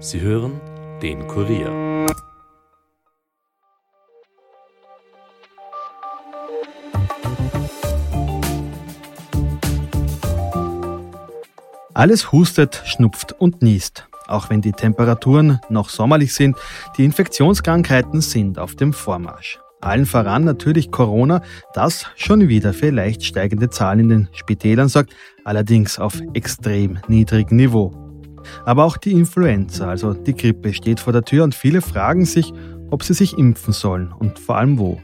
Sie hören den Kurier. Alles hustet, schnupft und niest. Auch wenn die Temperaturen noch sommerlich sind, die Infektionskrankheiten sind auf dem Vormarsch. Allen voran natürlich Corona, das schon wieder für leicht steigende Zahlen in den Spitälern sorgt, allerdings auf extrem niedrigem Niveau. Aber auch die Influenza, also die Grippe, steht vor der Tür und viele fragen sich, ob sie sich impfen sollen und vor allem wo.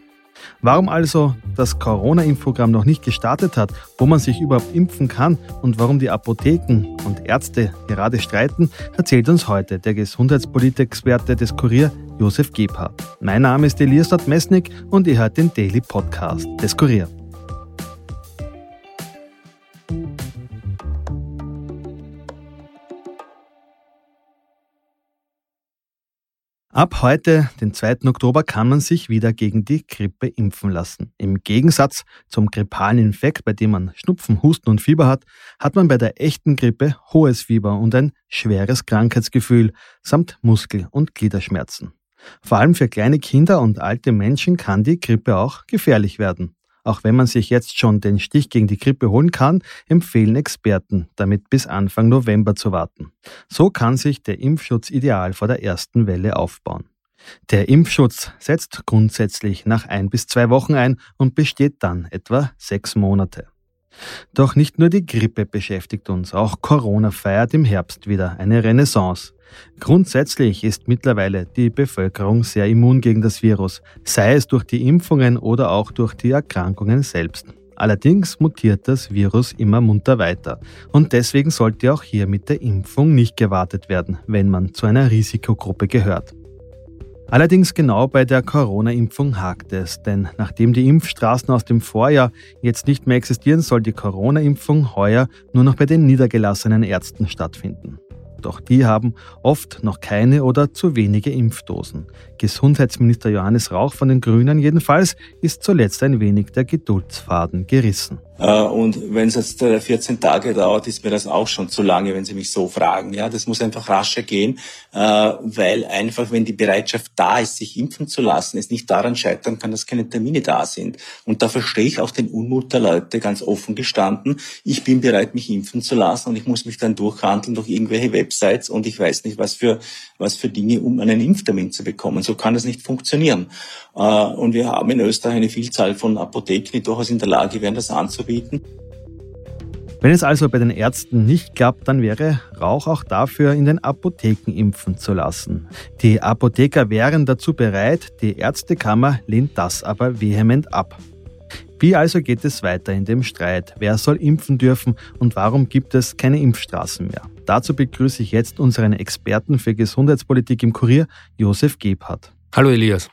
Warum also das Corona-Impfprogramm noch nicht gestartet hat, wo man sich überhaupt impfen kann und warum die Apotheken und Ärzte gerade streiten, erzählt uns heute der Gesundheitspolitik-Experte des Kurier, Josef Gebhardt. Mein Name ist Elias Mesnik und ihr hört den Daily Podcast des Kurier. Ab heute, den 2. Oktober, kann man sich wieder gegen die Grippe impfen lassen. Im Gegensatz zum grippalen Infekt, bei dem man Schnupfen, Husten und Fieber hat, hat man bei der echten Grippe hohes Fieber und ein schweres Krankheitsgefühl samt Muskel- und Gliederschmerzen. Vor allem für kleine Kinder und alte Menschen kann die Grippe auch gefährlich werden. Auch wenn man sich jetzt schon den Stich gegen die Grippe holen kann, empfehlen Experten, damit bis Anfang November zu warten. So kann sich der Impfschutz ideal vor der ersten Welle aufbauen. Der Impfschutz setzt grundsätzlich nach ein bis zwei Wochen ein und besteht dann etwa sechs Monate. Doch nicht nur die Grippe beschäftigt uns, auch Corona feiert im Herbst wieder eine Renaissance. Grundsätzlich ist mittlerweile die Bevölkerung sehr immun gegen das Virus, sei es durch die Impfungen oder auch durch die Erkrankungen selbst. Allerdings mutiert das Virus immer munter weiter und deswegen sollte auch hier mit der Impfung nicht gewartet werden, wenn man zu einer Risikogruppe gehört. Allerdings genau bei der Corona-Impfung hakt es, denn nachdem die Impfstraßen aus dem Vorjahr jetzt nicht mehr existieren, soll die Corona-Impfung heuer nur noch bei den niedergelassenen Ärzten stattfinden. Doch die haben oft noch keine oder zu wenige Impfdosen. Gesundheitsminister Johannes Rauch von den Grünen jedenfalls ist zuletzt ein wenig der Geduldsfaden gerissen. Äh, und wenn es jetzt 14 äh, Tage dauert, ist mir das auch schon zu lange, wenn Sie mich so fragen. Ja, das muss einfach rascher gehen, äh, weil einfach, wenn die Bereitschaft da ist, sich impfen zu lassen, es nicht daran scheitern kann, dass keine Termine da sind. Und da verstehe ich auch den Unmut der Leute ganz offen gestanden. Ich bin bereit, mich impfen zu lassen und ich muss mich dann durchhandeln durch irgendwelche Websites und ich weiß nicht, was für, was für Dinge, um einen Impftermin zu bekommen. So kann das nicht funktionieren. Und wir haben in Österreich eine Vielzahl von Apotheken, die durchaus in der Lage wären, das anzubieten. Wenn es also bei den Ärzten nicht klappt, dann wäre Rauch auch dafür in den Apotheken impfen zu lassen. Die Apotheker wären dazu bereit, die Ärztekammer lehnt das aber vehement ab. Wie also geht es weiter in dem Streit? Wer soll impfen dürfen und warum gibt es keine Impfstraßen mehr? Dazu begrüße ich jetzt unseren Experten für Gesundheitspolitik im Kurier, Josef Gebhardt. Hallo Elias.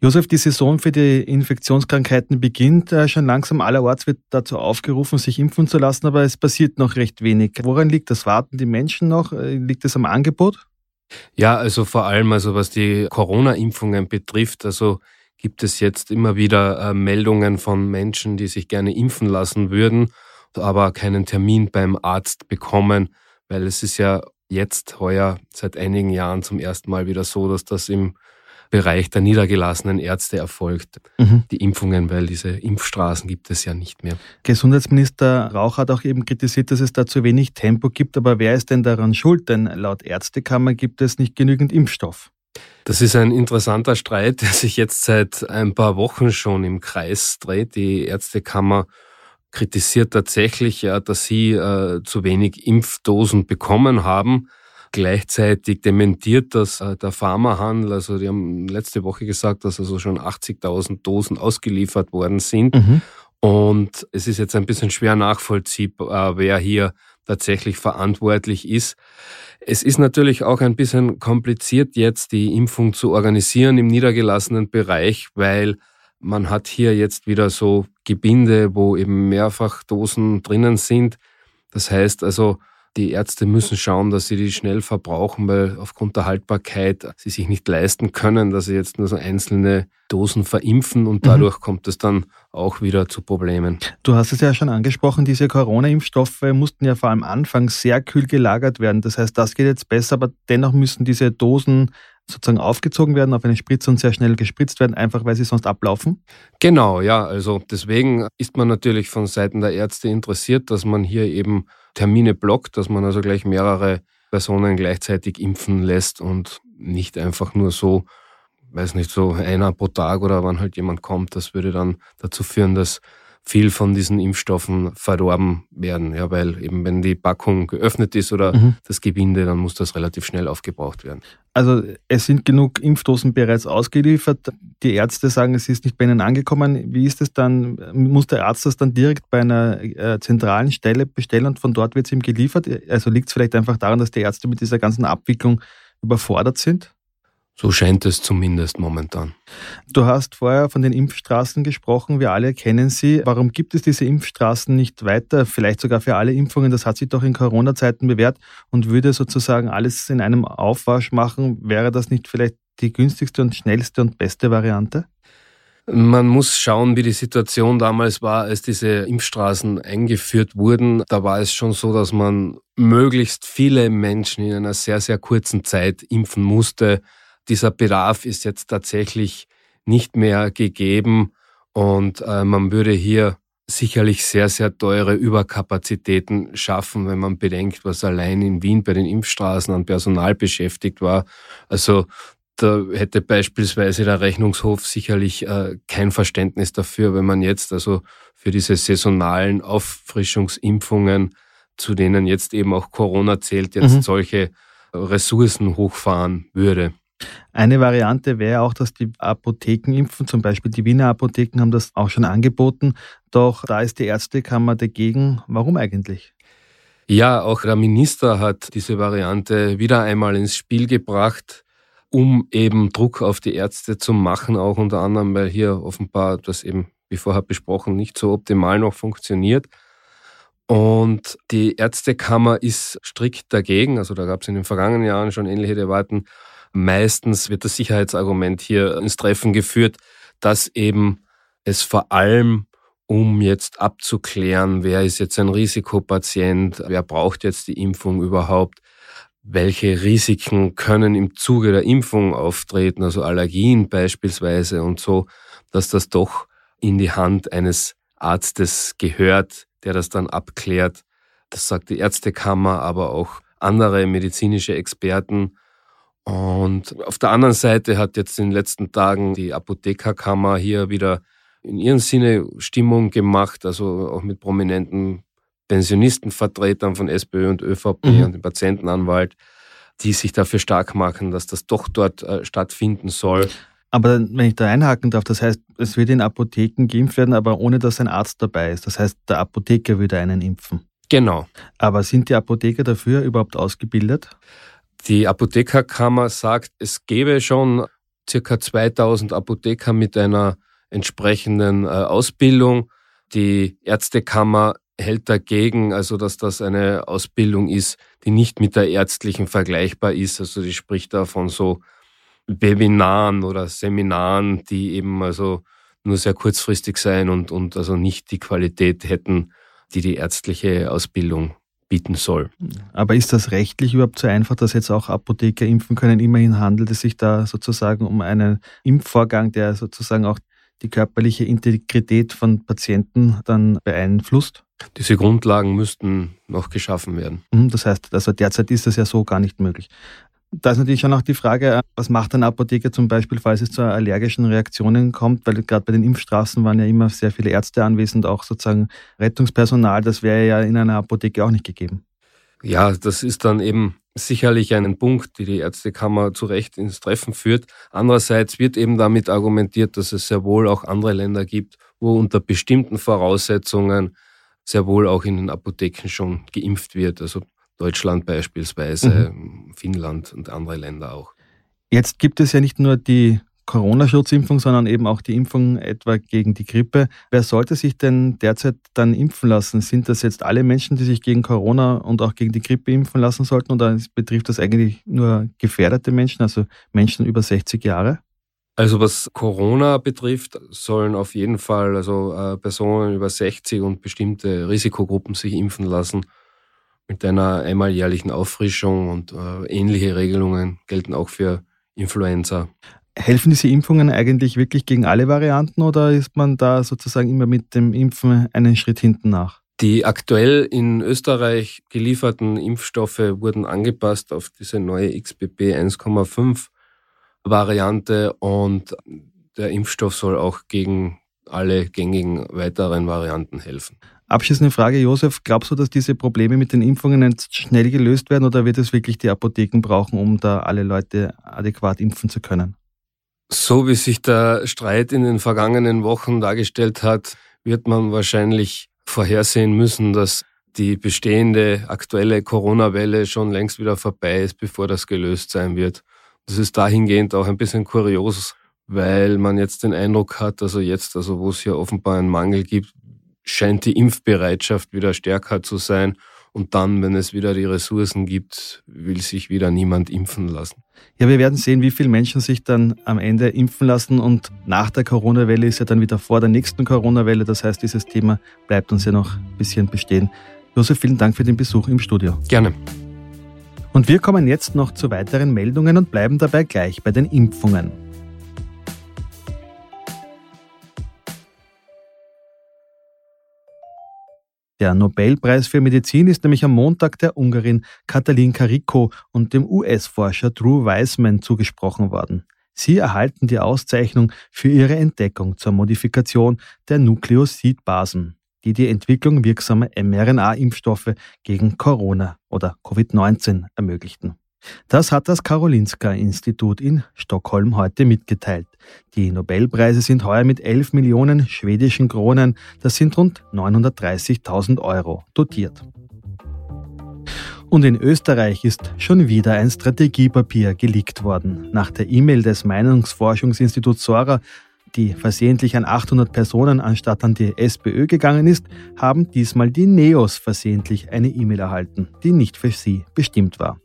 Josef, die Saison für die Infektionskrankheiten beginnt. Äh, schon langsam allerorts wird dazu aufgerufen, sich impfen zu lassen, aber es passiert noch recht wenig. Woran liegt das? Warten die Menschen noch? Äh, liegt es am Angebot? Ja, also vor allem, also was die Corona-Impfungen betrifft, also gibt es jetzt immer wieder äh, Meldungen von Menschen, die sich gerne impfen lassen würden, aber keinen Termin beim Arzt bekommen, weil es ist ja jetzt heuer seit einigen Jahren zum ersten Mal wieder so, dass das im Bereich der niedergelassenen Ärzte erfolgt, mhm. die Impfungen, weil diese Impfstraßen gibt es ja nicht mehr. Gesundheitsminister Rauch hat auch eben kritisiert, dass es da zu wenig Tempo gibt, aber wer ist denn daran schuld? Denn laut Ärztekammer gibt es nicht genügend Impfstoff. Das ist ein interessanter Streit, der sich jetzt seit ein paar Wochen schon im Kreis dreht. Die Ärztekammer kritisiert tatsächlich, ja, dass sie äh, zu wenig Impfdosen bekommen haben. Gleichzeitig dementiert das äh, der Pharmahandel. Also die haben letzte Woche gesagt, dass also schon 80.000 Dosen ausgeliefert worden sind. Mhm. Und es ist jetzt ein bisschen schwer nachvollziehbar, wer hier tatsächlich verantwortlich ist. Es ist natürlich auch ein bisschen kompliziert jetzt die Impfung zu organisieren im niedergelassenen Bereich, weil man hat hier jetzt wieder so Gebinde, wo eben mehrfach Dosen drinnen sind. Das heißt also, Die Ärzte müssen schauen, dass sie die schnell verbrauchen, weil aufgrund der Haltbarkeit sie sich nicht leisten können, dass sie jetzt nur so einzelne Dosen verimpfen und mhm. dadurch mhm. kommt es dann auch wieder zu Problemen. Du hast es ja schon angesprochen, diese Corona-Impfstoffe mussten ja vor allem anfangs sehr kühl gelagert werden. Das heißt, das geht jetzt besser, aber dennoch müssen diese Dosen sozusagen aufgezogen werden auf eine Spritze und sehr schnell gespritzt werden, einfach weil sie sonst ablaufen? Genau, ja. Also deswegen ist man natürlich von Seiten der Ärzte interessiert, dass man hier eben Termine blockt, dass man also gleich mehrere Personen gleichzeitig impfen lässt und nicht einfach nur so, weiß nicht, so einer pro Tag oder wann halt jemand kommt. Das würde dann dazu führen, dass viel von diesen Impfstoffen verdorben werden. Ja, weil eben wenn die Packung geöffnet ist oder mhm. das Gebinde, dann muss das relativ schnell aufgebraucht werden. Also es sind genug Impfdosen bereits ausgeliefert. Die Ärzte sagen, es ist nicht bei ihnen angekommen. Wie ist es dann? Muss der Arzt das dann direkt bei einer äh, zentralen Stelle bestellen und von dort wird es ihm geliefert? Also liegt es vielleicht einfach daran, dass die Ärzte mit dieser ganzen Abwicklung überfordert sind? So scheint es zumindest momentan. Du hast vorher von den Impfstraßen gesprochen. Wir alle kennen sie. Warum gibt es diese Impfstraßen nicht weiter? Vielleicht sogar für alle Impfungen. Das hat sich doch in Corona-Zeiten bewährt und würde sozusagen alles in einem Aufwasch machen. Wäre das nicht vielleicht die günstigste und schnellste und beste Variante? Man muss schauen, wie die Situation damals war, als diese Impfstraßen eingeführt wurden. Da war es schon so, dass man möglichst viele Menschen in einer sehr, sehr kurzen Zeit impfen musste dieser Bedarf ist jetzt tatsächlich nicht mehr gegeben und äh, man würde hier sicherlich sehr, sehr teure Überkapazitäten schaffen, wenn man bedenkt, was allein in Wien bei den Impfstraßen an Personal beschäftigt war. Also da hätte beispielsweise der Rechnungshof sicherlich äh, kein Verständnis dafür, wenn man jetzt also für diese saisonalen Auffrischungsimpfungen, zu denen jetzt eben auch Corona zählt, jetzt mhm. solche Ressourcen hochfahren würde. Eine Variante wäre auch, dass die Apotheken impfen, zum Beispiel die Wiener Apotheken haben das auch schon angeboten, doch da ist die Ärztekammer dagegen. Warum eigentlich? Ja, auch der Minister hat diese Variante wieder einmal ins Spiel gebracht, um eben Druck auf die Ärzte zu machen, auch unter anderem, weil hier offenbar das eben, wie vorher besprochen, nicht so optimal noch funktioniert. Und die Ärztekammer ist strikt dagegen. Also da gab es in den vergangenen Jahren schon ähnliche Debatten. Meistens wird das Sicherheitsargument hier ins Treffen geführt, dass eben es vor allem um jetzt abzuklären, wer ist jetzt ein Risikopatient, wer braucht jetzt die Impfung überhaupt, welche Risiken können im Zuge der Impfung auftreten, also Allergien beispielsweise und so, dass das doch in die Hand eines Arztes gehört, der das dann abklärt. Das sagt die Ärztekammer, aber auch andere medizinische Experten. Und auf der anderen Seite hat jetzt in den letzten Tagen die Apothekerkammer hier wieder in ihrem Sinne Stimmung gemacht, also auch mit prominenten Pensionistenvertretern von SPÖ und ÖVP mhm. und dem Patientenanwalt, die sich dafür stark machen, dass das doch dort äh, stattfinden soll. Aber wenn ich da einhaken darf, das heißt, es wird in Apotheken geimpft werden, aber ohne dass ein Arzt dabei ist. Das heißt, der Apotheker würde einen impfen. Genau. Aber sind die Apotheker dafür überhaupt ausgebildet? Die Apothekerkammer sagt, es gäbe schon circa 2000 Apotheker mit einer entsprechenden äh, Ausbildung. Die Ärztekammer hält dagegen, also dass das eine Ausbildung ist, die nicht mit der ärztlichen vergleichbar ist. Also die spricht da von so Webinaren oder Seminaren, die eben also nur sehr kurzfristig sein und, und also nicht die Qualität hätten, die die ärztliche Ausbildung bieten soll. Aber ist das rechtlich überhaupt so einfach, dass jetzt auch Apotheker impfen können? Immerhin handelt es sich da sozusagen um einen Impfvorgang, der sozusagen auch die körperliche Integrität von Patienten dann beeinflusst? Diese Grundlagen müssten noch geschaffen werden. Mhm, das heißt, also derzeit ist das ja so gar nicht möglich. Da ist natürlich schon auch die Frage, was macht ein Apotheker zum Beispiel, falls es zu allergischen Reaktionen kommt, weil gerade bei den Impfstraßen waren ja immer sehr viele Ärzte anwesend, auch sozusagen Rettungspersonal, das wäre ja in einer Apotheke auch nicht gegeben. Ja, das ist dann eben sicherlich ein Punkt, die die Ärztekammer zu Recht ins Treffen führt. Andererseits wird eben damit argumentiert, dass es sehr wohl auch andere Länder gibt, wo unter bestimmten Voraussetzungen sehr wohl auch in den Apotheken schon geimpft wird. Also Deutschland beispielsweise, mhm. Finnland und andere Länder auch. Jetzt gibt es ja nicht nur die Corona-Schutzimpfung, sondern eben auch die Impfung etwa gegen die Grippe. Wer sollte sich denn derzeit dann impfen lassen? Sind das jetzt alle Menschen, die sich gegen Corona und auch gegen die Grippe impfen lassen sollten oder betrifft das eigentlich nur gefährdete Menschen, also Menschen über 60 Jahre? Also was Corona betrifft, sollen auf jeden Fall also äh, Personen über 60 und bestimmte Risikogruppen sich impfen lassen mit einer einmal jährlichen Auffrischung und äh, ähnliche Regelungen gelten auch für Influenza. Helfen diese Impfungen eigentlich wirklich gegen alle Varianten oder ist man da sozusagen immer mit dem Impfen einen Schritt hinten nach? Die aktuell in Österreich gelieferten Impfstoffe wurden angepasst auf diese neue XBB 1,5 Variante und der Impfstoff soll auch gegen alle gängigen weiteren Varianten helfen. Abschließende Frage, Josef, glaubst du, dass diese Probleme mit den Impfungen jetzt schnell gelöst werden oder wird es wirklich die Apotheken brauchen, um da alle Leute adäquat impfen zu können? So wie sich der Streit in den vergangenen Wochen dargestellt hat, wird man wahrscheinlich vorhersehen müssen, dass die bestehende aktuelle Corona-Welle schon längst wieder vorbei ist, bevor das gelöst sein wird. Das ist dahingehend auch ein bisschen kurios, weil man jetzt den Eindruck hat, also jetzt, also wo es hier offenbar einen Mangel gibt, scheint die Impfbereitschaft wieder stärker zu sein. Und dann, wenn es wieder die Ressourcen gibt, will sich wieder niemand impfen lassen. Ja, wir werden sehen, wie viele Menschen sich dann am Ende impfen lassen. Und nach der Corona-Welle ist ja dann wieder vor der nächsten Corona-Welle. Das heißt, dieses Thema bleibt uns ja noch ein bisschen bestehen. Josef, vielen Dank für den Besuch im Studio. Gerne. Und wir kommen jetzt noch zu weiteren Meldungen und bleiben dabei gleich bei den Impfungen. Der Nobelpreis für Medizin ist nämlich am Montag der Ungarin Katalin Kariko und dem US-Forscher Drew Weissman zugesprochen worden. Sie erhalten die Auszeichnung für ihre Entdeckung zur Modifikation der Nukleosidbasen, die die Entwicklung wirksamer mRNA-Impfstoffe gegen Corona oder Covid-19 ermöglichten. Das hat das Karolinska-Institut in Stockholm heute mitgeteilt. Die Nobelpreise sind heuer mit 11 Millionen schwedischen Kronen, das sind rund 930.000 Euro, dotiert. Und in Österreich ist schon wieder ein Strategiepapier geleakt worden. Nach der E-Mail des Meinungsforschungsinstituts Sora, die versehentlich an 800 Personen anstatt an die SPÖ gegangen ist, haben diesmal die Neos versehentlich eine E-Mail erhalten, die nicht für sie bestimmt war.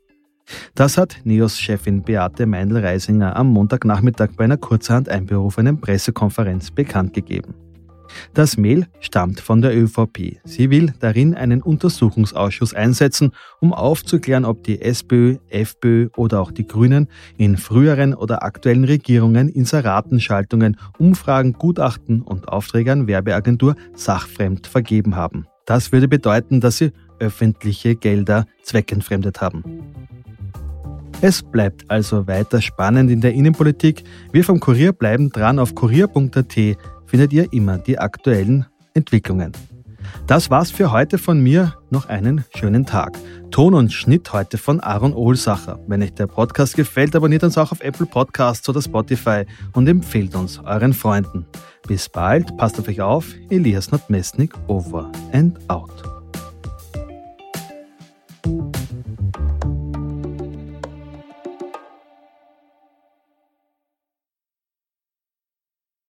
Das hat NEOS-Chefin Beate Meindl-Reisinger am Montagnachmittag bei einer kurzerhand einberufenen Pressekonferenz bekannt gegeben. Das Mail stammt von der ÖVP. Sie will darin einen Untersuchungsausschuss einsetzen, um aufzuklären, ob die SPÖ, FPÖ oder auch die Grünen in früheren oder aktuellen Regierungen Inseratenschaltungen, Umfragen, Gutachten und Aufträge an Werbeagentur sachfremd vergeben haben. Das würde bedeuten, dass sie öffentliche Gelder zweckentfremdet haben. Es bleibt also weiter spannend in der Innenpolitik. Wir vom Kurier bleiben dran. Auf kurier.at findet ihr immer die aktuellen Entwicklungen. Das war's für heute von mir. Noch einen schönen Tag. Ton und Schnitt heute von Aaron Ohlsacher. Wenn euch der Podcast gefällt, abonniert uns auch auf Apple Podcasts oder Spotify und empfehlt uns euren Freunden. Bis bald, passt auf euch auf. Elias Nordmesnik, over and out.